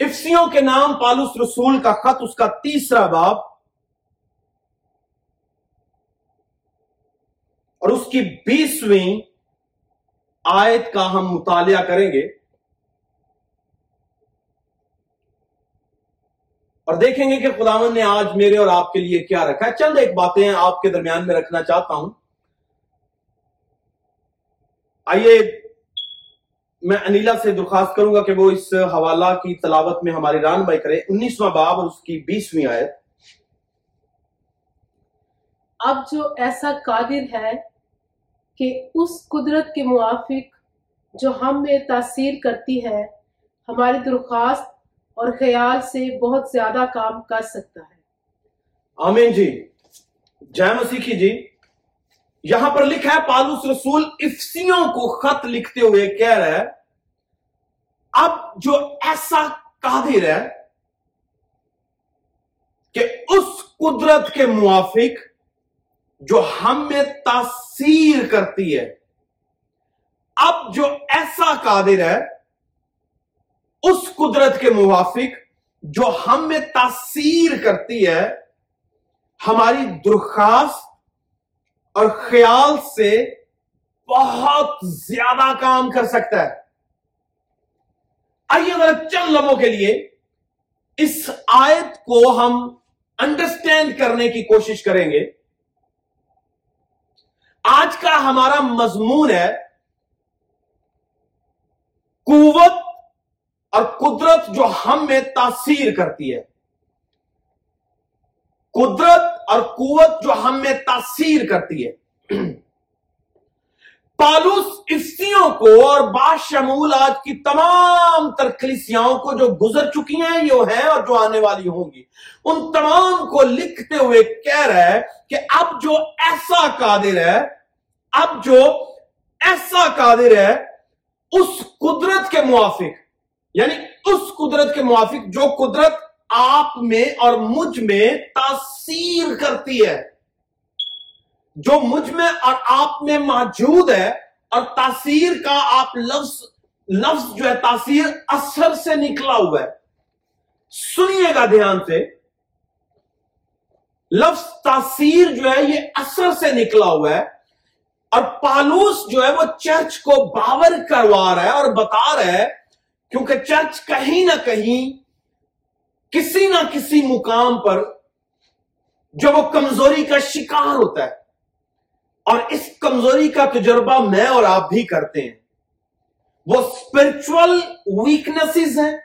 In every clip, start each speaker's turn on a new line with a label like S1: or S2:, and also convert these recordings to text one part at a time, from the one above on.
S1: افسیوں کے نام پالوس رسول کا خط، اس کا تیسرا باب۔ اور اس کی بیسویں آیت کا ہم مطالعہ کریں گے۔ اور دیکھیں گے کہ خداون نے آج میرے اور آپ کے لیے کیا رکھا ہے۔ چند ایک باتیں آپ کے درمیان میں رکھنا چاہتا ہوں۔ آئیے میں انیلا سے درخواست کروں گا کہ وہ اس حوالہ کی تلاوت میں ہماری ران بائی کرے انیسواں باب اور اس کی بیسویں آیت۔
S2: اب جو ایسا قادر ہے کہ اس قدرت کے موافق جو ہم میں تاثیر کرتی ہے ہماری درخواست اور خیال سے بہت زیادہ کام کر سکتا ہے۔
S1: آمین جی۔ جے مسیحی جی یہاں پر لکھا ہے پالوس رسول افسیوں کو خط لکھتے ہوئے کہہ رہا ہے اب جو ایسا قادر ہے کہ اس قدرت کے موافق جو ہم میں تاثیر کرتی ہے، اب جو ایسا قادر ہے، اس قدرت کے موافق جو ہم میں تاثیر کرتی ہے، ہماری درخواست اور خیال سے بہت زیادہ کام کر سکتا ہے۔ آئیے ذرا چند لمحوں کے لیے اس آیت کو ہم انڈرسٹینڈ کرنے کی کوشش کریں گے۔ آج کا ہمارا مضمون ہے قوت اور قدرت جو ہم میں تاثیر کرتی ہے۔ قدرت اور قوت جو ہم میں تاثیر کرتی ہے۔ پالوس افسیوں کو اور باشمول آج کی تمام ترکلیسیاں کو جو گزر چکی ہیں، یہ ہیں اور جو آنے والی ہوں گی۔ ان تمام کو لکھتے ہوئے کہہ رہا ہے کہ اب جو ایسا قادر ہے، اب جو ایسا قادر ہے، اس قدرت کے موافق یعنی اس قدرت کے موافق جو قدرت آپ میں اور مجھ میں تاثیر کرتی ہے۔ جو مجھ میں اور آپ میں موجود ہے اور تاثیر کا آپ لفظ لفظ جو ہے تاثیر اثر سے نکلا ہوا ہے۔ سنیے گا دھیان سے۔ لفظ تاثیر جو ہے یہ اثر سے نکلا ہوا ہے اور پالوس جو ہے وہ چرچ کو باور کروا رہا ہے اور بتا رہا ہے، کیونکہ چرچ کہیں نہ کہیں کسی نہ کسی مقام پر جو وہ کمزوری کا شکار ہوتا ہے۔ اور اس کمزوری کا تجربہ میں اور آپ بھی کرتے ہیں۔ وہ اسپرچل ویکنیسز ہیں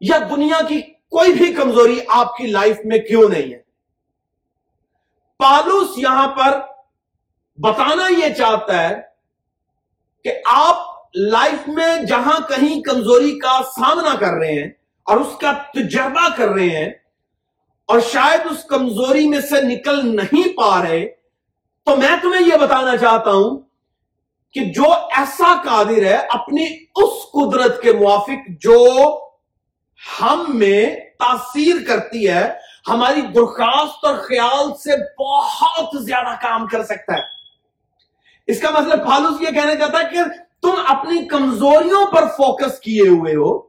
S1: یا دنیا کی کوئی بھی کمزوری آپ کی لائف میں کیوں نہیں ہے؟ پالوس یہاں پر بتانا یہ چاہتا ہے کہ آپ لائف میں جہاں کہیں کمزوری کا سامنا کر رہے ہیں اور اس کا تجربہ کر رہے ہیں اور شاید اس کمزوری میں سے نکل نہیں پا رہے تو میں تمہیں یہ بتانا چاہتا ہوں کہ جو ایسا قادر ہے اپنی اس قدرت کے موافق جو ہم میں تاثیر کرتی ہے، ہماری درخواست اور خیال سے بہت زیادہ کام کر سکتا ہے۔ اس کا مطلب فالوس یہ کہنا چاہتا ہے کہ تم اپنی کمزوریوں پر فوکس کیے ہوئے ہو،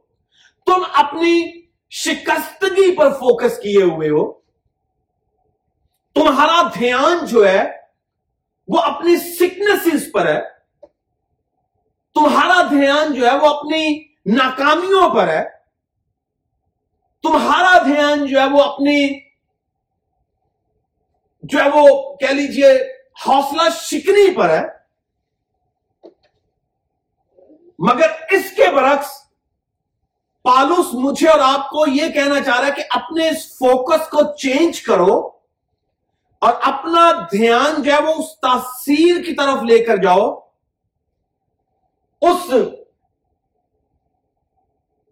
S1: تم اپنی شکستگی پر فوکس کیے ہوئے ہو۔ تمہارا دھیان جو ہے وہ اپنی سکنسز پر ہے، تمہارا دھیان جو ہے وہ اپنی ناکامیوں پر ہے، تمہارا دھیان جو ہے وہ اپنی جو ہے وہ کہہ لیجیے حوصلہ شکنی پر ہے۔ مگر اس کے برعکس، پالوس مجھے اور آپ کو یہ کہنا چاہ رہا ہے کہ اپنے اس فوکس کو چینج کرو۔ اور اپنا دھیان جو ہے وہ اس تاثیر کی طرف لے کر جاؤ، اس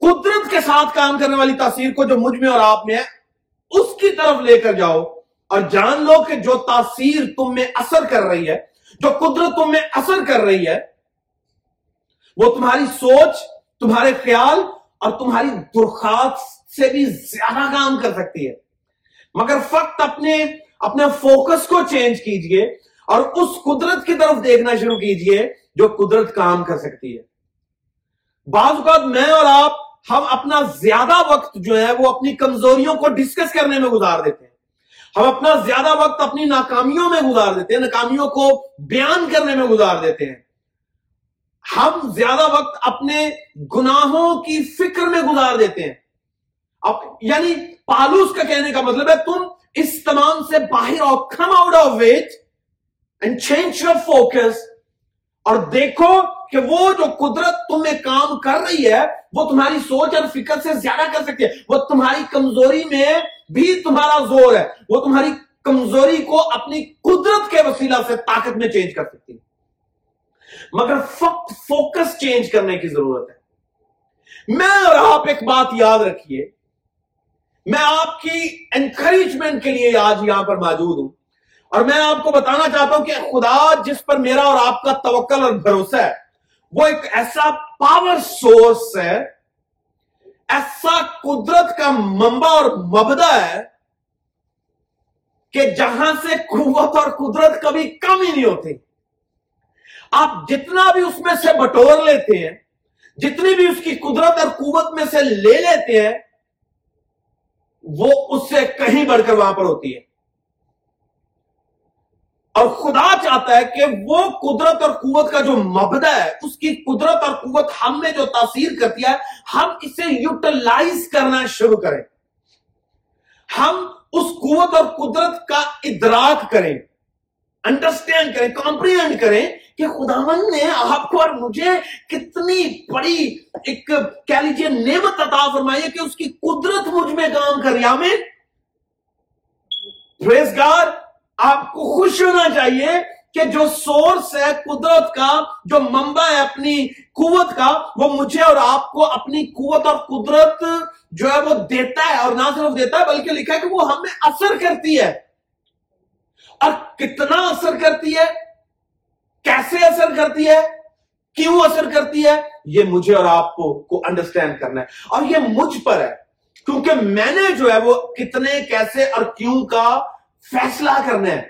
S1: قدرت کے ساتھ کام کرنے والی تاثیر کو جو مجھ میں اور آپ میں ہے، اس کی طرف لے کر جاؤ۔ اور جان لو کہ جو تاثیر تم میں اثر کر رہی ہے، جو قدرت تم میں اثر کر رہی ہے، وہ تمہاری سوچ، تمہارے خیال اور تمہاری درخواست سے بھی زیادہ کام کر سکتی ہے۔ مگر فقط اپنے اپنے فوکس کو چینج کیجیے اور اس قدرت کی طرف دیکھنا شروع کیجیے جو قدرت کام کر سکتی ہے۔ بعض اوقات میں اور آپ ہم اپنا زیادہ وقت جو ہے وہ اپنی کمزوریوں کو ڈسکس کرنے میں گزار دیتے ہیں۔ ہم اپنا زیادہ وقت اپنی ناکامیوں میں گزار دیتے ہیں، ناکامیوں کو بیان کرنے میں گزار دیتے ہیں۔ ہم زیادہ وقت اپنے گناہوں کی فکر میں گزار دیتے ہیں۔ اب یعنی پالوس کا کہنے کا مطلب ہے، تم اس تمام سے باہر آؤ come out of wait and change your focus اور دیکھو کہ وہ جو قدرت تمہیں کام کر رہی ہے، وہ تمہاری سوچ اور فکر سے زیادہ کر سکتی ہے، وہ تمہاری کمزوری میں بھی تمہارا زور ہے، وہ تمہاری کمزوری کو اپنی قدرت کے وسیلہ سے طاقت میں چینج کر سکتی ہے. مگر فقط فوکس چینج کرنے کی ضرورت ہے. میں اور آپ ایک بات یاد رکھیے میں آپ کی انکریجمنٹ کے لیے آج یہاں پر موجود ہوں۔ اور میں آپ کو بتانا چاہتا ہوں کہ خدا جس پر میرا اور آپ کا توکل اور بھروسہ ہے، وہ ایک ایسا پاور سورس ہے، ایسا قدرت کا منبع اور مبدا ہے کہ جہاں سے قوت اور قدرت کبھی کم ہی نہیں ہوتی۔ آپ جتنا بھی اس میں سے بٹور لیتے ہیں، جتنی بھی اس کی قدرت اور قوت میں سے لے لیتے ہیں وہ اس سے کہیں بڑھ کر وہاں پر ہوتی ہے۔ اور خدا چاہتا ہے کہ وہ قدرت اور قوت کا جو مبدا ہے، اس کی قدرت اور قوت ہم نے جو تاثیر کرتی ہے، ہم اسے یوٹیلائز کرنا شروع کریں۔ ہم اس قوت اور قدرت کا ادراک کریں، انڈرسٹینڈ کریں، کمپریہنڈ کریں کہ خداون نے آپ کو اور مجھے کتنی بڑی ایک کہہ لیجیے نعمت عطا فرمائی ہے کہ اس کی قدرت مجھ میں کام کر رہی میں گار آپ کو خوش ہونا چاہیے کہ جو سورس ہے قدرت کا، جو منبع ہے اپنی قوت کا، وہ مجھے اور آپ کو اپنی قوت اور قدرت جو ہے وہ دیتا ہے، اور نہ صرف دیتا ہے، بلکہ لکھا ہے کہ وہ ہمیں اثر کرتی ہے۔ اور کتنا اثر کرتی ہے؟ کیسے اثر کرتی ہے؟ کیوں اثر کرتی ہے؟ یہ مجھے اور آپ کو انڈرسٹینڈ کرنا ہے۔ اور یہ مجھ پر ہے۔ کیونکہ میں نے جو ہے وہ کتنے کیسے اور کیوں کا فیصلہ کرنا ہے۔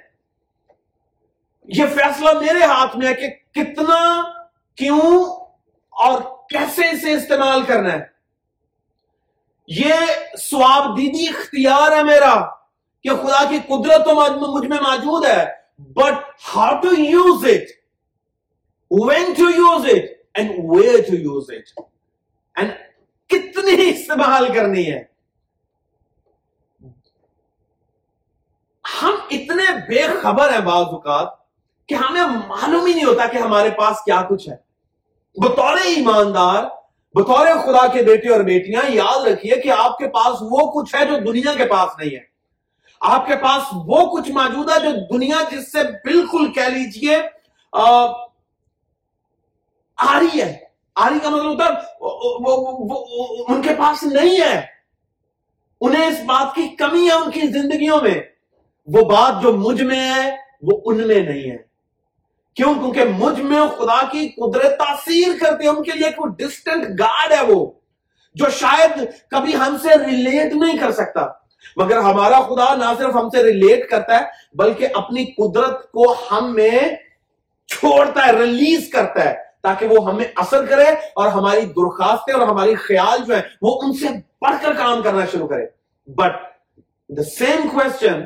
S1: یہ فیصلہ میرے ہاتھ میں ہے کہ کتنا کیوں اور کیسے اسے استعمال کرنا ہے۔ یہ سواب دیدی اختیار ہے میرا کہ خدا کی قدرت تو مجھ میں موجود ہے but how to use it when to use it and where to use it and کتنی استعمال کرنی ہے۔ ہم اتنے بے خبر ہیں بعض اوقات کہ ہمیں معلوم ہی نہیں ہوتا کہ ہمارے پاس کیا کچھ ہے۔ بطور ایماندار، بطور خدا کے بیٹے اور بیٹیاں، یاد رکھیے کہ آپ کے پاس وہ کچھ ہے جو دنیا کے پاس نہیں ہے۔ آپ کے پاس وہ کچھ موجود ہے جو دنیا جس سے بالکل کہہ لیجیے آری ہے۔ آری کا مطلب ہوتا ہے ان کے پاس نہیں ہے۔ انہیں اس بات کی کمی ہے ان کی زندگیوں میں۔ وہ بات جو مجھ میں ہے، وہ ان میں نہیں ہے۔ کیوں؟ کیونکہ مجھ میں خدا کی قدرت تاثیر کرتے ہیں ان کے لیے کوئی ڈسٹنٹ گارڈ ہے وہ، جو شاید کبھی ہم سے ریلیٹ نہیں کر سکتا۔ مگر ہمارا خدا نہ صرف ہم سے ریلیٹ کرتا ہے، بلکہ اپنی قدرت کو ہم میں چھوڑتا ہے ریلیز کرتا ہے۔ تاکہ وہ ہمیں اثر کرے اور ہماری درخواستیں اور ہماری خیال جو ہے وہ ان سے پڑھ کر کام کرنا شروع کرے۔ But the same question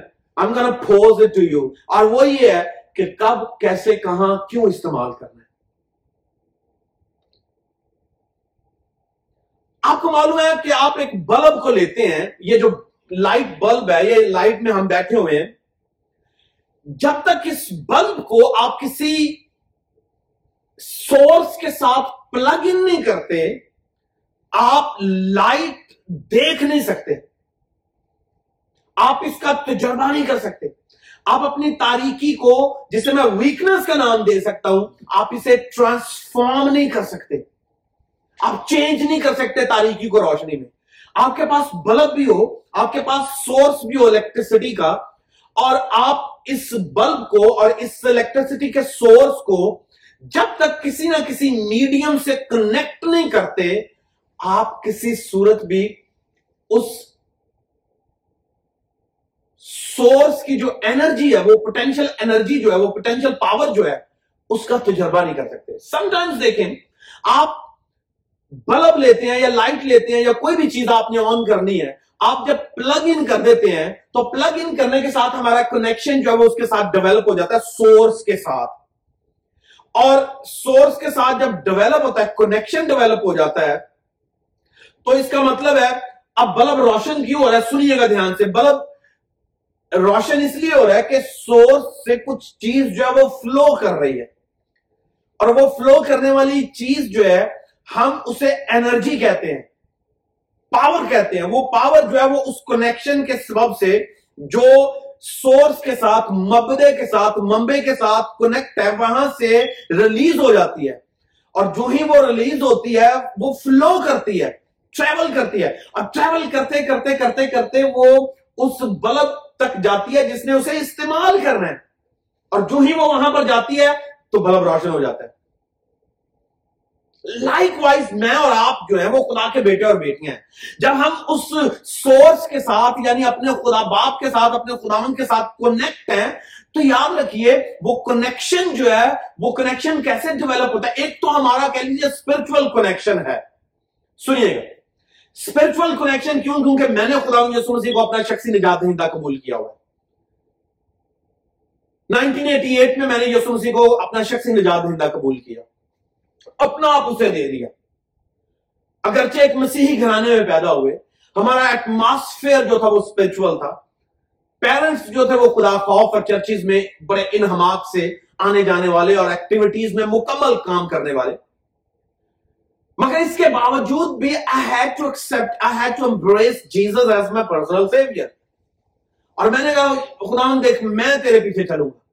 S1: pose it to you اور وہ یہ ہے کہ کب، کیسے، کہاں، کیوں استعمال کرنا ہے۔ آپ کو معلوم ہے کہ آپ ایک بلب کو لیتے ہیں، یہ جو لائٹ بلب ہے، یہ لائٹ میں ہم بیٹھے ہوئے ہیں۔ جب تک اس بلب کو آپ کسی سورس کے ساتھ پلگ ان نہیں کرتے، آپ لائٹ دیکھ نہیں سکتے۔ آپ اس کا تجربہ نہیں کر سکتے۔ آپ اپنی تاریکی کو، جسے میں ویکنس کا نام دے سکتا ہوں، آپ اسے ٹرانسفارم نہیں کر سکتے۔ آپ چینج نہیں کر سکتے تاریکی کو روشنی میں۔ آپ کے پاس بلب بھی ہو، آپ کے پاس سورس بھی ہو الیکٹریسٹی کا، اور آپ اس بلب کو اور اس الیکٹریسٹی کے سورس کو جب تک کسی نہ کسی میڈیم سے کنیکٹ نہیں کرتے، آپ کسی صورت بھی اس سورس کی جو انرجی ہے، وہ پوٹینشل انرجی جو ہے، وہ پوٹینشل پاور جو ہے، اس کا تجربہ نہیں کر سکتے۔ سم ٹائمز دیکھیں، آپ بلب لیتے ہیں یا لائٹ لیتے ہیں یا کوئی بھی چیز آپ نے آن کرنی ہے، آپ جب پلگ ان کر دیتے ہیں، تو پلگ ان کرنے کے ساتھ ہمارا کنیکشن جو ہے، وہ اس کے ساتھ ڈیولپ ہو جاتا ہے سورس کے ساتھ۔ اور سورس کے ساتھ جب ڈیولپ ہوتا ہے کنیکشن ڈیولپ ہو جاتا ہے، تو اس کا مطلب ہے، اب بلب روشن کیوں ہو رہا ہے؟ سنیے گا دھیان سے، بلب روشن اس لیے ہو رہا ہے کہ سورس سے کچھ چیز جو ہے وہ فلو کر رہی ہے۔ اور وہ فلو کرنے والی چیز جو ہے، ہم اسے انرجی کہتے ہیں پاور کہتے ہیں۔ وہ پاور جو ہے وہ اس کنیکشن کے سبب سے جو سورس کے ساتھ مبدے کے ساتھ ممبے کے ساتھ کنیکٹ ہے، وہاں سے ریلیز ہو جاتی ہے۔ اور جو ہی وہ ریلیز ہوتی ہے، وہ فلو کرتی ہے ٹریول کرتی ہے۔ اور ٹریول کرتے کرتے کرتے کرتے وہ اس بلب تک جاتی ہے جس نے اسے استعمال کرنا ہے۔ اور جو ہی وہ وہاں پر جاتی ہے، تو بلب روشن ہو جاتا ہے۔ لائک وائز میں اور آپ جو ہے وہ خدا کے بیٹے اور بیٹیاں ہیں۔ جب ہم اس سورس کے ساتھ یعنی اپنے خدا باپ کے ساتھ، اپنے خداون کے ساتھ کنیکٹ ہیں، تو یاد رکھیے، وہ کنیکشن جو ہے، وہ کنیکشن کیسے ڈیولپ ہوتا ہے؟ ایک تو ہمارا کہہ لیجیے اسپرچل کنیکشن ہے۔ سنیے گا اسپرچل کنیکشن کیوں؟ کیونکہ میں نے خدا یسو مسیح کو اپنا شخصی نجات دہندہ قبول کیا ہوا نائنٹین ایٹی ایٹ میں میں نے یسو مسیح کو اپنا شخصی نجات دہندہ قبول کیا۔ اپنا آپ اسے دے دیا۔ اگرچہ ایک مسیحی گھرانے میں پیدا ہوئے، ہمارا ایٹماسفیئر جو تھا وہ اسپرچل تھا۔ پیرنٹس جو تھے وہ خدا خوف اور چرچز میں بڑے انہماک سے آنے جانے والے اور ایکٹیویٹیز میں مکمل کام کرنے والے۔ مگر اس کے باوجود بھی I had to accept I had to embrace Jesus as my personal savior اور میں نے کہا خدا دیکھ، میں تیرے پیچھے چلوں گا۔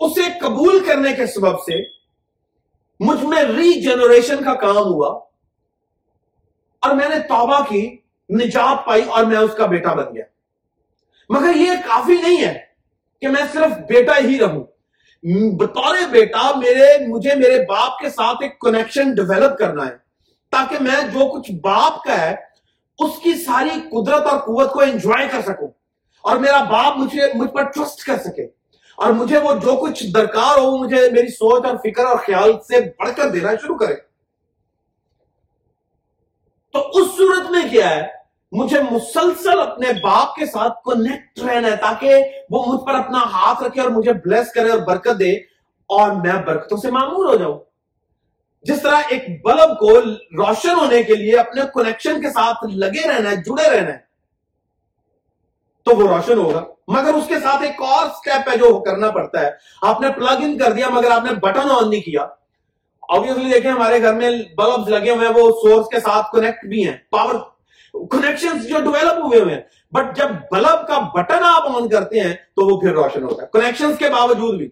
S1: اسے قبول کرنے کے سبب سے مجھ میں ری جنریشن کا کام ہوا اور میں نے توبہ کی، نجات پائی اور میں اس کا بیٹا بن گیا۔ مگر یہ کافی نہیں ہے کہ میں صرف بیٹا ہی رہوں۔ بطور بیٹا میرے، مجھے میرے باپ کے ساتھ ایک کنیکشن ڈیولپ کرنا ہے تاکہ میں جو کچھ باپ کا ہے، اس کی ساری قدرت اور قوت کو انجوائے کر سکوں اور میرا باپ مجھے، مجھ پر ٹرسٹ کر سکے۔ اور مجھے وہ جو کچھ درکار ہو مجھے میری سوچ اور فکر اور خیال سے بڑھ کر دینا شروع کرے۔ تو اس صورت میں کیا ہے؟ مجھے مسلسل اپنے باپ کے ساتھ کنیکٹ رہنا ہے تاکہ وہ مجھ پر اپنا ہاتھ رکھے اور مجھے بلیس کرے اور برکت دے اور میں برکتوں سے معمول ہو جاؤں۔ جس طرح ایک بلب کو روشن ہونے کے لیے اپنے کنیکشن کے ساتھ لگے رہنا ہے، جڑے رہنا ہے۔ تو وہ روشن ہوگا۔ مگر اس کے ساتھ ایک اور سٹیپ ہے جو کرنا پڑتا ہے۔ آپ نے پلگ ان کر دیا، مگر آپ نے بٹن آن نہیں کیا۔ آبویسلی دیکھیں، ہمارے گھر میں بلبز لگے ہوئے ہیں، وہ سورس کے ساتھ کنیکٹ بھی ہیں۔ پاور کنیکشن جو ڈیولپ ہوئے ہوئے ہیں۔ بٹ جب بلب کا بٹن آپ آن کرتے ہیں، تو وہ پھر روشن ہوتا ہے۔ کنیکشن کے باوجود بھی۔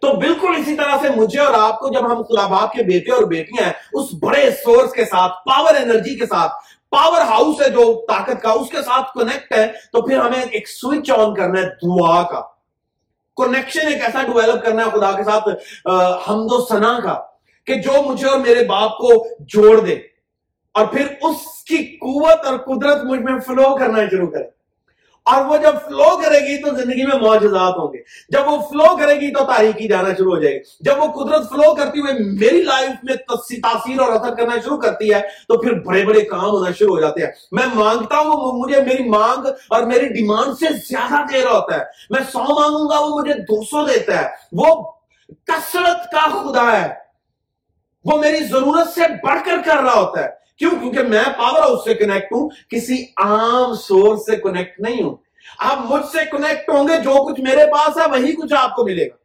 S1: تو بالکل اسی طرح سے مجھے اور آپ کو جب ہم خلابات کے بیٹے اور بیٹیاں ہیں، اس بڑے سورس کے ساتھ پاور انرجی کے ساتھ پاور ہاؤس ہے جو طاقت کا، اس کے ساتھ کنیکٹ ہے، تو پھر ہمیں ایک سوئچ آن کرنا ہے، دعا کا۔ کنیکشن ایک ایسا ڈیولپ کرنا ہے خدا کے ساتھ حمد و سنا کا، کہ جو مجھے اور میرے باپ کو جوڑ دے۔ اور پھر اس کی قوت اور قدرت مجھ میں فلو کرنا شروع کرے۔ اور وہ جب فلو کرے گی تو زندگی میں معجزات ہوں گے۔ جب وہ فلو کرے گی تو تاریخی جانا شروع ہو جائے گی۔ جب وہ قدرت فلو کرتی ہوئے میری لائف میں تاثیر اور اثر کرنا شروع کرتی ہے تو پھر بڑے بڑے کام ہونا شروع ہو جاتے ہیں۔ میں مانگتا ہوں مجھے میری مانگ اور میری ڈیمانڈ سے زیادہ دے رہا ہوتا ہے۔ میں سو مانگوں گا وہ مجھے دو سو دیتا ہے۔ وہ کثرت کا خدا ہے۔ وہ میری ضرورت سے بڑھ کر کر رہا ہوتا ہے۔ کیوں؟ کیونکہ میں پاور ہاؤس سے کنیکٹ ہوں، کسی عام سورس سے کنیکٹ نہیں ہوں۔ آپ مجھ سے کنیکٹ ہوں گے، جو کچھ میرے پاس ہے، وہی کچھ آپ کو ملے گا۔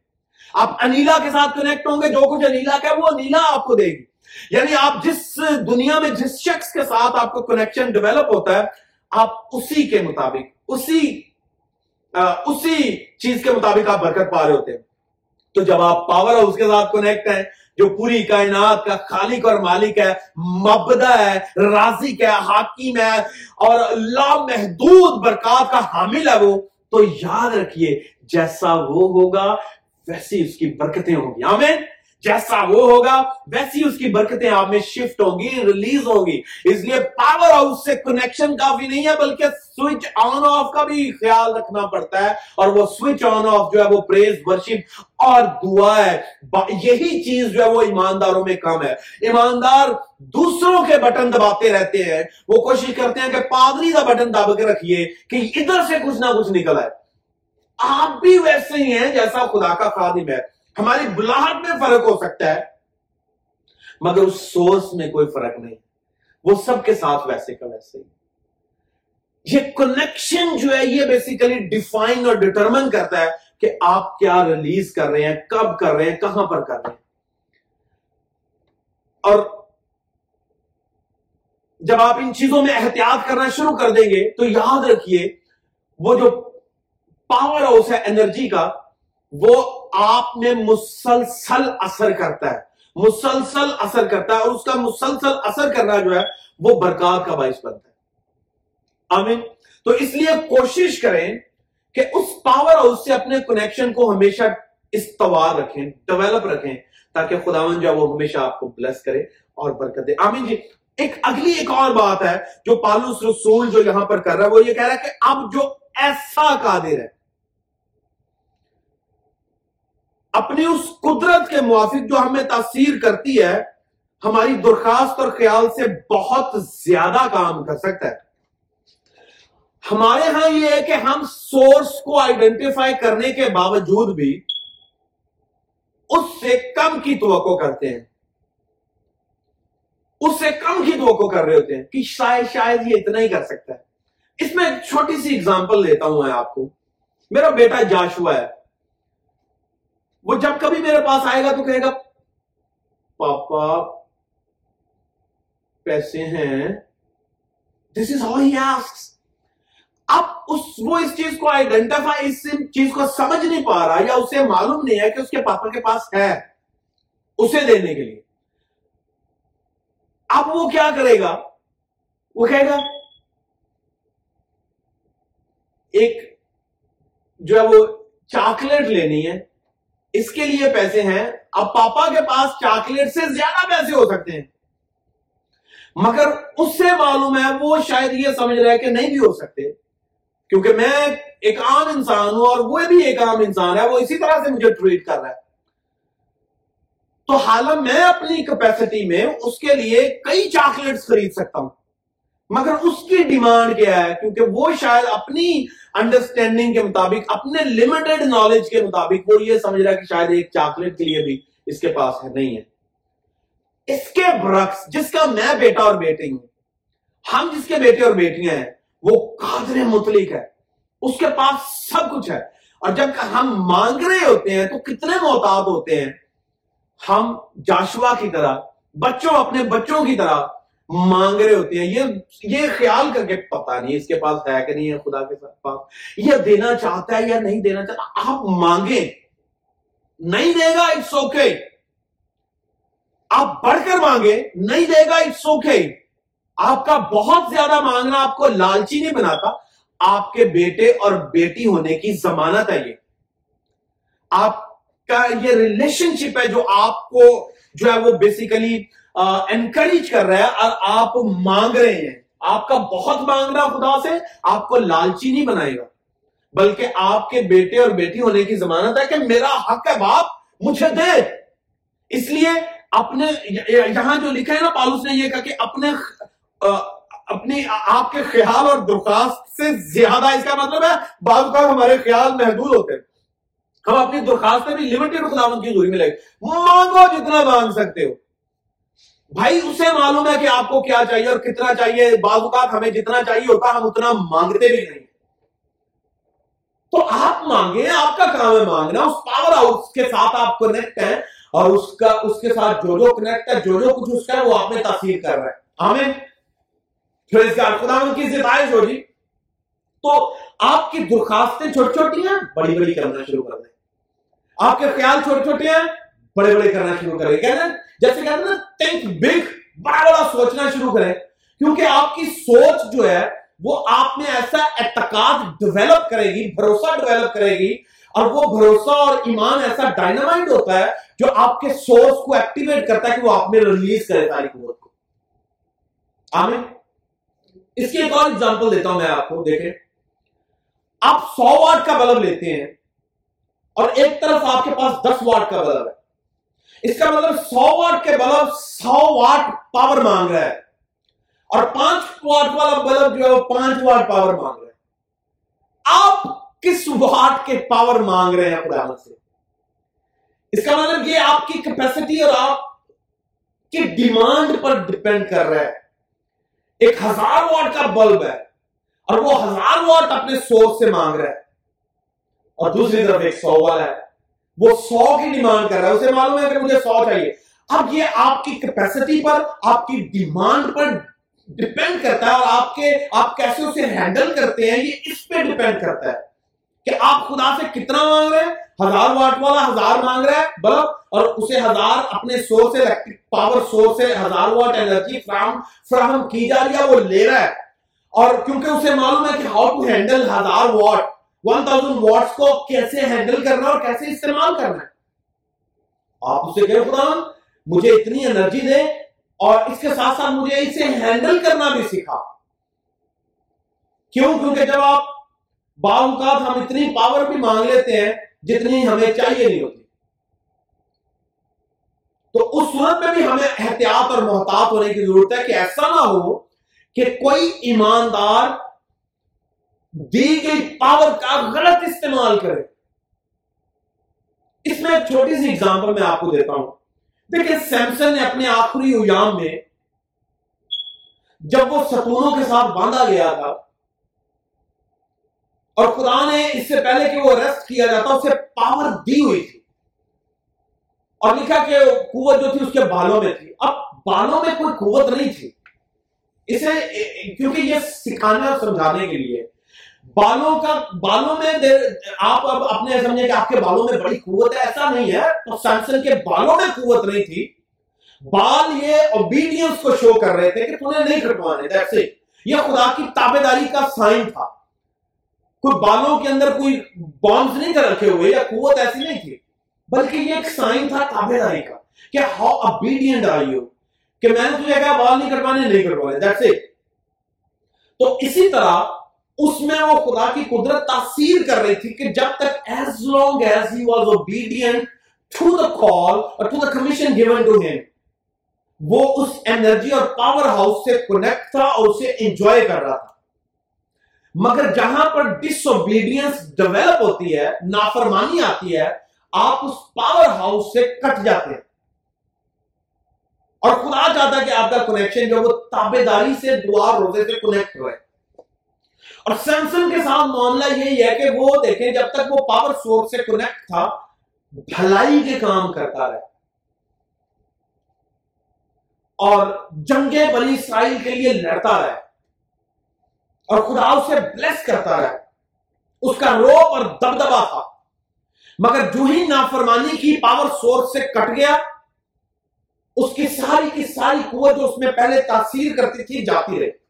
S1: آپ انیلا کے ساتھ کنیکٹ ہوں گے، جو کچھ انیلا کا ہے، وہ انیلا آپ کو دے گی۔ یعنی آپ جس دنیا میں، جس شخص کے ساتھ آپ کو کنیکشن ڈیولپ ہوتا ہے، آپ اسی کے مطابق، اسی اسی چیز کے مطابق آپ برکت پا رہے ہوتے ہیں۔ تو جب آپ پاور ہاؤس کے ساتھ کنیکٹ ہیں جو پوری کائنات کا خالق اور مالک ہے مبدا ہے رازق ہے، حاکم ہے اور لامحدود برکات کا حامل ہے وہ۔ تو یاد رکھیے، جیسا وہ ہوگا، ویسی اس کی برکتیں ہوں گی۔ آمین۔ جیسا وہ ہوگا، ویسی اس کی برکتیں آپ میں شفٹ ہوں گی ریلیز ہوں گی اس لیے پاور ہاؤس سے کنیکشن کافی نہیں ہے، بلکہ سوئچ آن آف کا بھی خیال رکھنا پڑتا ہے۔ اور وہ سوئچ آن آف جو ہے، وہ پریز ورشپ اور دعا ہے۔ یہی چیز جو ہے، وہ ایمانداروں میں کم ہے۔ ایماندار دوسروں کے بٹن دباتے رہتے ہیں۔ وہ کوشش کرتے ہیں کہ پادری کا بٹن دب کے رکھیے کہ ادھر سے کچھ نہ کچھ نکل آئے۔ آپ بھی ویسے ہی ہیں، جیسا خدا کا خادم ہے۔ ہماری بلاہٹ میں فرق ہو سکتا ہے، مگر اس سورس میں کوئی فرق نہیں۔ وہ سب کے ساتھ ویسے کا ویسے۔ ہی یہ کنیکشن جو ہے، یہ بیسیکلی ڈیفائن اور ڈٹرمن کرتا ہے کہ آپ کیا ریلیز کر رہے ہیں، کب کر رہے ہیں، کہاں پر کر رہے ہیں۔ اور جب آپ ان چیزوں میں احتیاط کرنا شروع کر دیں گے، تو یاد رکھیے، وہ جو پاور ہاؤس ہے انرجی کا وہ آپ میں مسلسل اثر کرتا ہے۔ مسلسل اثر کرتا ہے اور اس کا مسلسل اثر کرنا جو ہے، وہ برکات کا باعث بنتا ہے۔ آمین۔ تو اس لیے کوشش کریں کہ اس پاور ہاؤس سے اپنے کنیکشن کو ہمیشہ استوار رکھیں ڈیولپ رکھیں، تاکہ خداون جو وہ ہمیشہ آپ کو بلس کرے اور برکت دے۔ آمین جی۔ ایک اگلی ایک اور بات ہے جو پالوس رسول جو یہاں پر کر رہا ہے، وہ یہ کہہ رہا ہے کہ اب جو ایسا قادر ہے اپنی اس قدرت کے موافق جو ہمیں تاثیر کرتی ہے، ہماری درخواست اور خیال سے بہت زیادہ کام کر سکتا ہے۔ ہمارے ہاں یہ ہے کہ ہم سورس کو آئیڈینٹیفائی کرنے کے باوجود بھی اس سے کم کی توقع کرتے ہیں۔ اس سے کم کی توقع کر رہے ہوتے ہیں کہ شاید شاید یہ اتنا ہی کر سکتا ہے۔ اس میں چھوٹی سی اگزامپل لیتا ہوں میں آپ کو۔ میرا بیٹا جاشوا ہے۔ وہ جب کبھی میرے پاس آئے گا تو کہے گا، پاپا، پیسے ہیں۔ دس از ہاؤ ہی اب اس وہ اس چیز کو آئیڈینٹیفائی اس چیز کو سمجھ نہیں پا رہا یا اسے معلوم نہیں ہے کہ اس کے پاپا کے پاس ہے اسے دینے کے لیے۔ اب وہ کیا کرے گا؟ وہ کہے گا، ایک جو ہے وہ چاکلیٹ لینی ہے۔ اس کے لیے پیسے ہیں۔ اب پاپا کے پاس چاکلیٹ سے زیادہ پیسے ہو سکتے ہیں۔ مگر اس سے معلوم ہے، وہ شاید یہ سمجھ رہا ہے کہ نہیں بھی ہو سکتے۔ کیونکہ میں ایک عام انسان ہوں اور وہ بھی ایک عام انسان ہے، وہ اسی طرح سے مجھے ٹریٹ کر رہا ہے۔ تو حالانکہ میں اپنی کیپیسٹی میں اس کے لیے کئی چاکلیٹس خرید سکتا ہوں۔ مگر اس کی ڈیمانڈ کیا ہے؟ کیونکہ وہ شاید اپنی انڈرسٹینڈنگ کے مطابق، اپنے لمیٹڈ نالج کے مطابق وہ یہ سمجھ رہا ہے کہ شاید ایک چاکلیٹ کے لیے بھی اس کے پاس ہے، نہیں ہے۔ اس کے برعکس، جس کا میں بیٹا اور بیٹی ہوں، ہم جس کے بیٹے اور بیٹیاں ہیں، وہ قادر مطلق ہے۔ اس کے پاس سب کچھ ہے۔ اور جب ہم مانگ رہے ہوتے ہیں تو کتنے محتاط ہوتے ہیں۔ ہم جاشوا کی طرح، بچوں اپنے بچوں کی طرح مانگ رہے ہوتے ہیں۔ یہ یہ خیال کر کے پتا نہیں اس کے پاس ہے کہ نہیں ہے، خدا کے ساتھ پاس۔ یہ دینا چاہتا ہے یا نہیں دینا چاہتا، آپ مانگیں۔ نہیں دے گا اٹس اوکے آپ بڑھ کر مانگے نہیں دے گا اٹس اوکے آپ کا بہت زیادہ مانگنا آپ کو لالچی نہیں بناتا۔ آپ کے بیٹے اور بیٹی ہونے کی ضمانت ہے یہ۔ آپ کا یہ ریلیشن شپ ہے جو آپ کو جو ہے وہ بیسیکلی انکریج کر رہا ہے اور آپ مانگ رہے ہیں۔ آپ کا بہت مانگنا خدا سے، آپ کو لالچی نہیں بنائے گا۔ بلکہ آپ کے بیٹے اور بیٹی ہونے کی ضمانت ہے کہ میرا حق ہے، باپ، مجھے دے۔ اس لیے اپنے، یہاں جو لکھا ہے نا، پالوس نے یہ کہا کہ اپنے اپنی، آپ کے خیال اور درخواست سے زیادہ اس کا مطلب ہے، بعض کا ہمارے خیال محدود ہوتے ہیں۔ ہم اپنی درخواست میں بھی لمیٹڈ خداوند کی دوری میں لگے۔ مانگو جتنا مانگ سکتے ہو۔ بھائی اسے معلوم ہے کہ آپ کو کیا چاہیے اور کتنا چاہیے۔ بعض اوقات ہمیں جتنا چاہیے ہوتا، ہم اتنا مانگتے بھی نہیں۔ تو آپ مانگے آپ کا کام ہے مانگنا۔ اس پاور ہاؤس کے ساتھ آپ کنیکٹ ہیں اور اس کا، اس کے ساتھ جو جو کنیکٹ ہے، جو جو کچھ اس کا ہے، وہ آپ میں تاثیر کر رہا ہے۔ آمین۔ پھر اس کا خدا ان کی زبائش ہو جی۔ تو آپ کی درخواستیں چھوٹی چھوٹی ہیں، بڑی بڑی کرنا شروع کر دیں۔ آپ کے خیال چھوٹے چھوٹے ہیں؟ بڑے بڑے کرنا شروع کریں۔ کہتے ہیں جیسے کہتے ہیں نا تھنک بگ بڑا بڑا سوچنا شروع کریں۔ کیونکہ آپ کی سوچ جو ہے، وہ آپ میں ایسا اعتقاد ڈیولپ کرے گی، بھروسہ ڈیولپ کرے گی، اور وہ بھروسہ اور ایمان ایسا ڈائنامائٹ ہوتا ہے جو آپ کے سورس کو ایکٹیویٹ کرتا ہے کہ وہ آپ میں ریلیز کرے ساری قوت کو۔ آمین؟ اس کی ایک اور اگزامپل دیتا ہوں میں آپ کو، دیکھیں۔ آپ سو واٹ کا بلب لیتے ہیں اور ایک طرف آپ کے پاس دس واٹ کا بلب ہے۔ اس کا مطلب سو واٹ کے بلب سو واٹ پاور مانگ رہا ہے۔ اور پانچ واٹ والا بلب جو ہے وہ پانچ واٹ پاور مانگ رہا ہے۔ آپ کس واٹ کے پاور مانگ رہے ہیں خدا سے اس کا مطلب یہ آپ کی کیپیسٹی اور آپ کی ڈیمانڈ پر ڈپینڈ کر رہا ہے۔ ایک ہزار واٹ کا بلب ہے اور وہ ہزار واٹ اپنے سورس سے مانگ رہا ہے۔ اور دوسری طرف ایک سو والا ہے۔ وہ سو کی ڈیمانڈ کر رہا ہے، اسے معلوم ہے کہ مجھے سو چاہیے۔ اب یہ آپ کی کیپیسٹی پر، آپ کی ڈیمانڈ پر ڈپینڈ کرتا ہے اور آپ کے، آپ کیسے اسے ہینڈل کرتے ہیں، یہ اس پہ ڈپینڈ کرتا ہے کہ آپ خدا سے کتنا مانگ رہے ہیں۔ ہزار واٹ والا ہزار مانگ رہا ہے، بلب، اور اسے ہزار اپنے سور سے الیکٹرک پاور سور سے ہزار واٹ انرجی فراہم فراہم کی جا رہی ہے، وہ لے رہا ہے۔ اور کیونکہ اسے معلوم ہے کہ ہاؤ ٹو ہینڈل ہزار واٹ ون تھاؤزینڈ واٹس کو کیسے ہینڈل کرنا اور کیسے استعمال کرنا ہے؟ آپ اسے کہ خدا مجھے اتنی انرجی دے اور اس کے ساتھ ساتھ مجھے اسے ہینڈل کرنا بھی سکھا۔ کیوں؟ کیونکہ جب آپ باوقات ہم اتنی پاور بھی مانگ لیتے ہیں جتنی ہمیں چاہیے نہیں ہوتی۔ تو اس صورت میں بھی ہمیں احتیاط اور محتاط ہونے کی ضرورت ہے کہ ایسا نہ ہو کہ کوئی ایماندار دی گئی پاور کا غلط استعمال کرے۔ اس میں ایک چھوٹی سی اگزامپل میں آپ کو دیتا ہوں۔ دیکھیں سیمسن نے اپنے آخری ایام میں جب وہ ستونوں کے ساتھ باندھا گیا تھا اور خدا نے اس سے پہلے کہ وہ ریسٹ کیا جاتا اسے پاور دی ہوئی تھی۔ اور لکھا کہ قوت جو تھی اس کے بالوں میں تھی۔ اب بالوں میں کوئی قوت نہیں تھی۔ اسے کیونکہ یہ سکھانے اور سمجھانے کے لیے بالوں کا بالوں میں آپ اب اپنے سمجھے کہ آپ کے بالوں میں بڑی قوت ہے، ایسا نہیں ہے۔ تو سیمسنگ کے بالوں میں قوت نہیں تھی۔ بال یہ اوبیڈینس کو شو کر رہے تھے کہ تمہیں نہیں کٹوانے یہ خدا کی تابے داری کا سائن تھا۔ کوئی بالوں کے اندر کوئی بامس نہیں کر رکھے ہوئے یا قوت ایسی نہیں تھی، بلکہ یہ ایک سائن تھا تابے داری کا کہ ہاؤ ابیڈینٹ آر یو کہ میں نے تجھے کہا بال نہیں کٹوانے نہیں کٹوانے دیٹس اٹ تو اسی طرح اس میں وہ خدا کی قدرت تاثیر کر رہی تھی کہ جب تک as long as he was obedient to the call or to the commission given to him وہ اس انرجی اور پاور ہاؤس سے کنیکٹ تھا اور اسے انجوائے کر رہا تھا۔ مگر جہاں پر ڈس اوبیڈینس ڈیولپ ہوتی ہے، نافرمانی آتی ہے، آپ اس پاور ہاؤس سے کٹ جاتے ہیں۔ اور خدا چاہتا ہے کہ آپ کا کنیکشن جو وہ تابے داری سے، دعا روزے سے کنیکٹ رہے اور سیمسنگ کے ساتھ معاملہ یہی ہے کہ وہ دیکھیں جب تک وہ پاور سورس سے کنیکٹ تھا، بھلائی کے کام کرتا رہے۔ اور جنگیں بنی اسرائیل کے لیے لڑتا رہے۔ اور خدا اسے بلیس کرتا رہے۔ اس کا روپ اور دبدبا تھا۔ مگر جو ہی نافرمانی کی پاور سورس سے کٹ گیا، اس کی ساری کی ساری قوت جو اس میں پہلے تاثیر کرتی تھی، جاتی رہی۔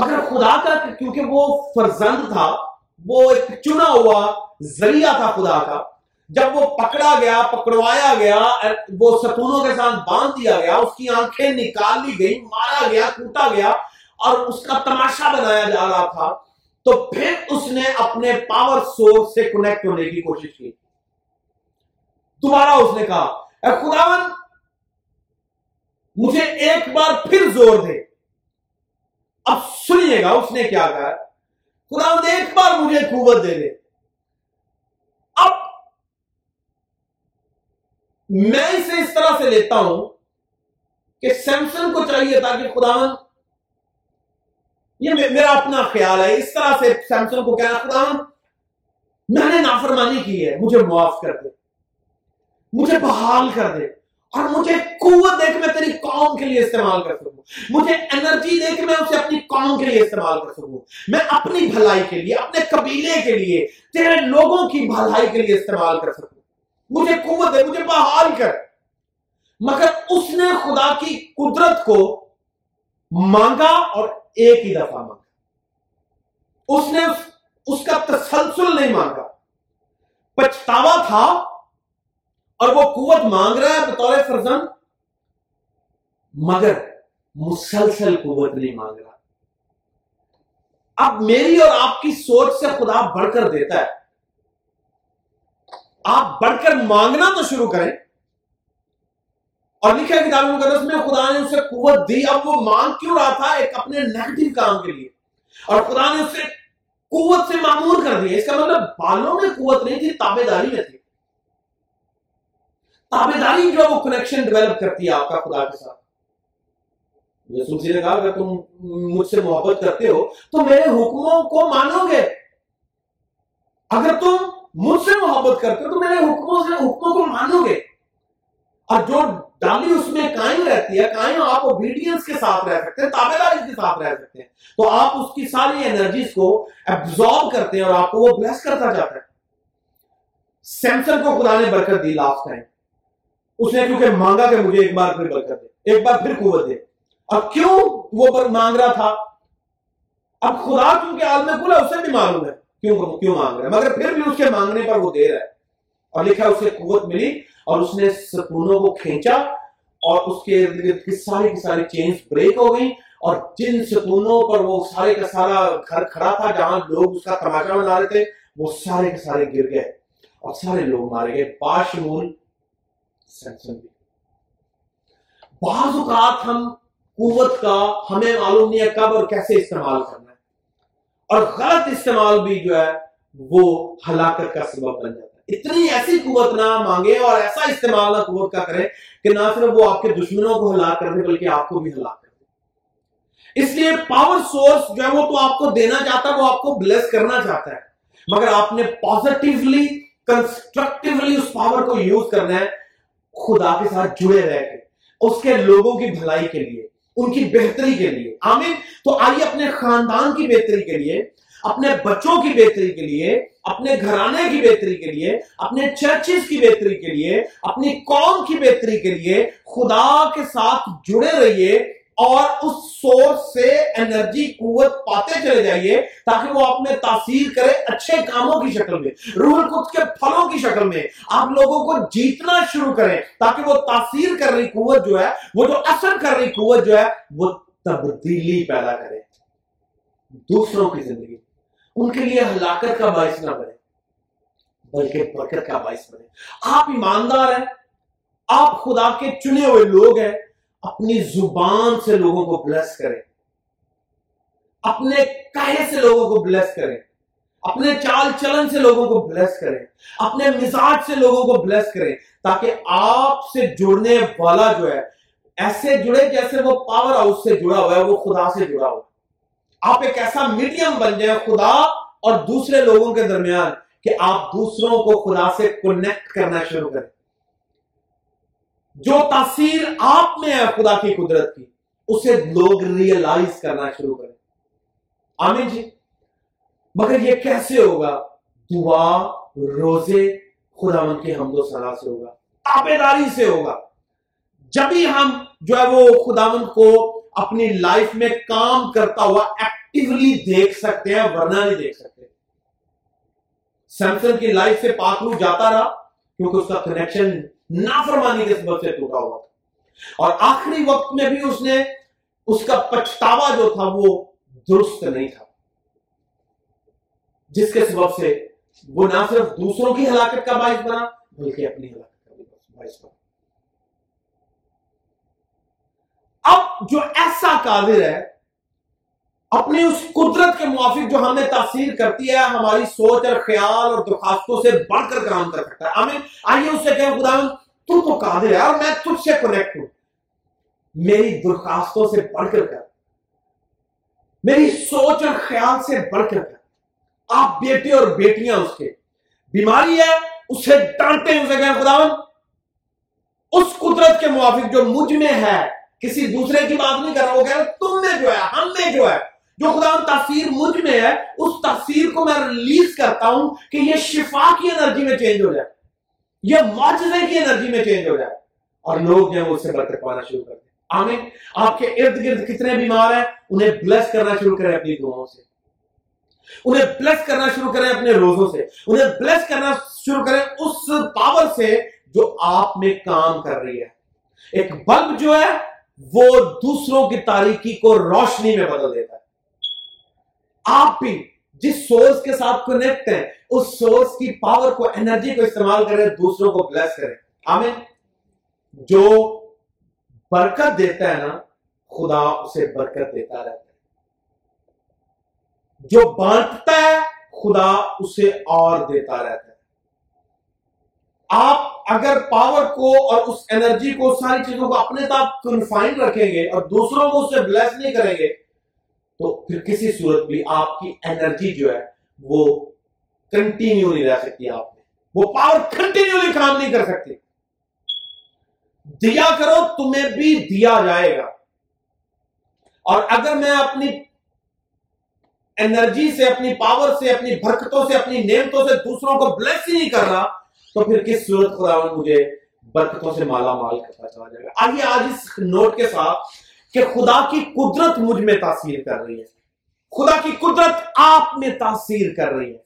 S1: مگر خدا کا کیونکہ وہ فرزند تھا، وہ ایک چنا ہوا ذریعہ تھا خدا کا۔ جب وہ پکڑا گیا، پکڑوایا گیا، وہ ستونوں کے ساتھ باندھ دیا گیا، اس کی آنکھیں نکال لی گئی مارا گیا ٹوٹا گیا اور اس کا تماشا بنایا جا رہا تھا۔ تو پھر اس نے اپنے پاور سورس سے کنیکٹ ہونے کی کوشش کی۔ دوبارہ اس نے کہا، اے خداون مجھے ایک بار پھر زور دے۔ اب سنیے گا اس نے کیا کہا خداون ایک بار مجھے قوت دے دے۔ اب میں اسے اس طرح سے لیتا ہوں کہ سیمسنگ کو چاہیے تھا کہ خداون یہ میرا اپنا خیال ہے۔ اس طرح سے سیمسنگ کو کہنا خدا میں نے نافرمانی کی ہے، مجھے معاف کر دے۔ مجھے بحال کر دے۔ اور مجھے قوت دے کے میں تیری قوم کے لیے استعمال کر سکوں۔ مجھے انرجی دے کے میں اسے اپنی قوم کے لیے استعمال کر سکوں۔ میں اپنی بھلائی کے لیے، اپنے قبیلے کے لیے، تیرے لوگوں کی بھلائی کے لیے استعمال کر سکوں۔ مجھے قوت دے، مجھے بحال کر۔ مگر اس نے خدا کی قدرت کو مانگا اور ایک ہی دفعہ مانگا۔ اس نے اس کا تسلسل نہیں مانگا۔ پچھتاوا تھا اور وہ قوت مانگ رہا ہے بطور فرزند، مگر مسلسل قوت نہیں مانگ رہا۔ اب میری اور آپ کی سوچ سے خدا بڑھ کر دیتا ہے۔ آپ بڑھ کر مانگنا تو شروع کریں۔ اور لکھا کتاب مقدس میں خدا نے اسے قوت دی۔ اب وہ مانگ کیوں رہا تھا؟ ایک اپنے نیگیٹو کام کے لیے۔ اور خدا نے اسے قوت سے معمول کر دیا۔ اس کا مطلب بالوں میں قوت نہیں تھی، تابے داری میں تھی۔ تابے داری جو ہے وہ کنیکشن ڈیولپ کرتی ہے آپ کا خدا کے ساتھ۔ یسوع نے کہا، اگر تم مجھ سے محبت کرتے ہو، تو میرے حکموں کو مانو گے۔ اگر تم مجھ سے محبت کرتے ہو، تو میرے حکموں سے حکموں کو مانو گے۔ اور جو ڈالی اس میں قائم رہتی ہے، قائم آپ اوبیڈینس کے ساتھ رہ سکتے ہیں تابے داری کے ساتھ رہ سکتے ہیں۔ تو آپ اس کی ساری انرجیز کو ایبزارب کرتے ہیں اور آپ کو وہ بلیس کرتا جاتا ہے۔ سیمسنگ کو خدا نے برکت دی لاسٹ ٹائم اس نے کیونکہ مانگا کہ مجھے ایک بار پھر برکت دے، ایک بار پھر قوت دے۔ اب کیوں وہ مانگ رہا تھا؟ اب خدا کیونکہ عالم کل ہے، اسے بھی معلوم ہے۔ کیوں کیوں مانگ رہا ہے؟ مگر پھر بھی اس کے مانگنے پر وہ دے رہا ہے۔ اور لکھا اسے قوت ملی اور اس نے ستونوں کو کھینچا اور اس کے کی ساری کی ساری چینز بریک ہو گئی اور جن ستونوں پر وہ سارے کا سارا گھر کھڑا تھا، جہاں لوگ اس کا تماشا بنا رہے تھے، وہ سارے کے سارے گر گئے اور سارے لوگ مارے گئے۔ باشمول سنسن بھی بعض اوقات ہم قوت کا ہمیں معلوم نہیں ہے کب اور کیسے استعمال کرنا ہے۔ اور غلط استعمال بھی جو ہے وہ ہلاکت کا سبب بن جاتا ہے۔ اتنی ایسی قوت نہ مانگے اور ایسا استعمال نہ قوت کا کرے کہ نہ صرف وہ آپ کے دشمنوں کو ہلاک کر دے بلکہ آپ کو بھی ہلاک کر دے۔ اس لیے پاور سورس جو ہے وہ تو آپ کو دینا چاہتا ہے، وہ آپ کو بلیس کرنا چاہتا ہے۔ مگر آپ نے پازیٹیولی کنسٹرکٹیولی اس پاور کو یوز کرنا ہے۔ خدا کے ساتھ جڑے رہ کے، اس کے لوگوں کی بھلائی کے لیے، ان کی بہتری کے لیے۔ آمین؟ تو آئیے اپنے خاندان کی بہتری کے لیے، اپنے بچوں کی بہتری کے لیے، اپنے گھرانے کی بہتری کے لیے، اپنے چرچز کی بہتری کے لیے، اپنی قوم کی بہتری کے لیے خدا کے ساتھ جڑے رہیے۔ اور اس سورس سے انرجی قوت پاتے چلے جائیے تاکہ وہ آپ میں تاثیر کرے اچھے کاموں کی شکل میں روح القدس کے پھلوں کی شکل میں آپ لوگوں کو جیتنا شروع کریں تاکہ وہ تاثیر کر رہی قوت جو ہے، وہ جو اثر کر رہی قوت جو ہے، وہ تبدیلی پیدا کرے۔ دوسروں کی زندگی، ان کے لیے ہلاکت کا باعث نہ بنے، بلکہ برکت کا باعث بنے۔ آپ ایماندار ہیں، آپ خدا کے چنے ہوئے لوگ ہیں اپنی زبان سے لوگوں کو بلیس کریں۔ اپنے کہے سے لوگوں کو بلیس کریں۔ اپنے چال چلن سے لوگوں کو بلیس کریں۔ اپنے مزاج سے لوگوں کو بلیس کریں۔ تاکہ آپ سے جڑنے والا جو ہے، ایسے جڑے جیسے وہ پاور ہاؤس سے جڑا ہوا ہے، وہ خدا سے جڑا ہوا آپ ایک ایسا میڈیم بن جائیں خدا اور دوسرے لوگوں کے درمیان کہ آپ دوسروں کو خدا سے کنیکٹ کرنا شروع کریں۔ جو تاثیر آپ میں ہے خدا کی قدرت کی، اسے لوگ ریئلائز کرنا شروع کریں۔ آمین جی؟ مگر یہ کیسے ہوگا؟ دعا روزے خدا من کے حمد و سنا سے ہوگا۔ تابے داری سے ہوگا۔ جب ہی ہم جو ہے وہ خدا کو اپنی لائف میں کام کرتا ہوا ایکٹیولی دیکھ سکتے ہیں، ورنہ نہیں دیکھ سکتے۔ سیمسنگ کی لائف سے پاکلو جاتا رہا کیونکہ اس کا کنیکشن نافرمانی کے سبب سے ٹوٹا ہوا تھا۔ اور آخری وقت میں بھی اس نے اس کا پچھتاوا جو تھا وہ درست نہیں تھا۔ جس کے سبب سے وہ نہ صرف دوسروں کی ہلاکت کا باعث بنا، بلکہ اپنی ہلاکت کا بھی باعث بنا۔ اب جو ایسا قادر ہے اپنی اس قدرت کے موافق جو ہمیں تاثیر کرتی ہے، ہماری سوچ اور خیال اور درخواستوں سے بڑھ کر کام کر سکتا ہے۔ آمین۔ آئیے اس سے کہیں خدا تو تو قادر ہے اور میں تجھ سے کنیکٹ ہوں۔ میری درخواستوں سے بڑھ کر کر میری سوچ اور خیال سے بڑھ کر کر آپ بیٹے اور بیٹیاں اس کے۔ بیماری ہے، اسے ڈانٹے اسے کہیں خدا اس قدرت کے موافق جو مجھ میں ہے، کسی دوسرے کی بات نہیں کر رہا، وہ کہہ رہا تم نے جو ہے، ہم نے جو ہے جو خدا تاثیر مجھ میں ہے، اس تاثیر کو میں ریلیز کرتا ہوں کہ یہ شفا کی انرجی میں چینج ہو جائے۔ یہ معجزے کی انرجی میں چینج ہو جائے۔ اور لوگ جو ہے اس سے برکت پانا شروع کر دیں۔ آمین۔ آپ کے ارد گرد کتنے بیمار ہیں، انہیں بلیس کرنا شروع کریں اپنی دعاؤں سے۔ انہیں بلیس کرنا شروع کریں اپنے روزوں سے۔ انہیں بلیس کرنا شروع کریں اس پاور سے جو آپ میں کام کر رہی ہے۔ ایک بلب جو ہے، وہ دوسروں کی تاریکی کو روشنی میں بدل دیتا ہے۔ آپ بھی جس سورس کے ساتھ کنیکٹ ہیں، اس سورس کی پاور کو انرجی کو استعمال کریں، دوسروں کو بلیس کریں۔ آمین؟ جو برکت دیتا ہے نا، خدا اسے برکت دیتا رہتا ہے۔ جو بانٹتا ہے، خدا اسے اور دیتا رہتا ہے۔ آپ اگر پاور کو اور اس انرجی کو، ساری چیزوں کو اپنے تک کنفائن رکھیں گے اور دوسروں کو اسے بلیس نہیں کریں گے تو پھر کسی صورت بھی آپ کی انرجی جو ہے وہ کنٹینیو نہیں رہ سکتی آپ میں۔ وہ پاور کنٹینیولی کام نہیں کر سکتی۔ دیا کرو، تمہیں بھی دیا جائے گا۔ اور اگر میں اپنی انرجی سے، اپنی پاور سے، اپنی برکتوں سے، اپنی نعمتوں سے دوسروں کو بلیس ہی نہیں کر رہا، تو پھر کس صورت خدا مجھے برکتوں سے مالا مال کرتا چلا جائے گا؟ آئیے آج اس نوٹ کے ساتھ کہ خدا کی قدرت مجھ میں تاثیر کر رہی ہے۔ خدا کی قدرت آپ میں تاثیر کر رہی ہے۔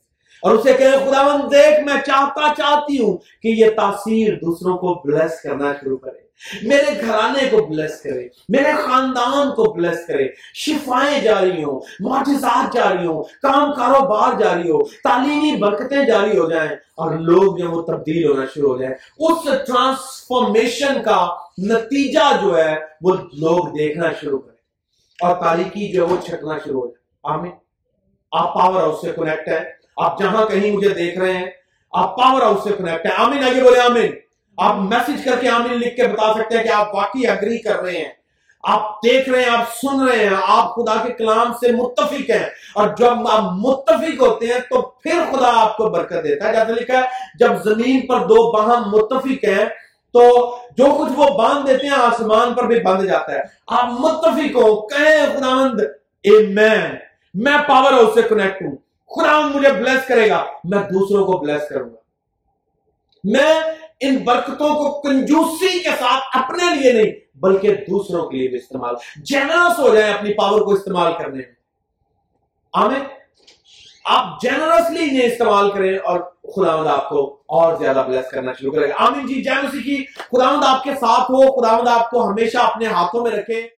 S1: اور اسے کہ خدا دیکھ، میں چاہتا چاہتی ہوں کہ یہ تاثیر دوسروں کو بلیس کرنا شروع کرے۔ میرے گھرانے کو بلیس کرے، میرے خاندان کو بلیس کرے۔ شفائیں جاری ہوں، معجزات جاری ہوں، کام کاروبار جاری ہو تعلیمی برکتیں جاری ہو جائیں اور لوگ جو وہ تبدیل ہونا شروع ہو جائیں۔ اس ٹرانسفارمیشن کا نتیجہ جو ہے، وہ لوگ دیکھنا شروع کریں اور تاریخی جو ہے وہ چھٹنا شروع ہو جائے۔ آمین۔ آپ پاور ہاؤس سے کنیکٹ ہے آپ جہاں کہیں مجھے دیکھ رہے ہیں، آپ پاور ہاؤس سے کنیکٹ ہے آمین آئیے بولے آمین۔ آپ میسج کر کے آمین لکھ کے بتا سکتے ہیں کہ آپ واقعی اگری کر رہے ہیں۔ آپ دیکھ رہے ہیں، آپ سن رہے ہیں۔ آپ خدا کے کلام سے متفق ہیں۔ اور جب آپ متفق ہوتے ہیں تو پھر خدا آپ کو برکت دیتا ہے۔ جیسے لکھا ہے، جب زمین پر دو باہم متفق ہیں تو جو کچھ وہ باندھ دیتے ہیں، آسمان پر بھی بند جاتا ہے۔ آپ متفق ہو کہیں خدا مند ایمین میں پاور ہاؤس سے کنیکٹ ہوں۔ خدا مجھے بلیس کرے گا، میں دوسروں کو بلیس کروں گا۔ میں ان برکتوں کو کنجوسی کے ساتھ اپنے لیے نہیں، بلکہ دوسروں کے لیے بھی استعمال۔ جینرس ہو جائیں اپنی پاور کو استعمال کرنے میں۔ آمین۔ آپ جنرسلی انہیں استعمال کریں اور خداوند آپ کو اور زیادہ بلیس کرنا شروع کرے گا۔ آمین جی جینسی کی خداوند آپ کے ساتھ ہو، خداوند آپ کو ہمیشہ اپنے ہاتھوں میں رکھے۔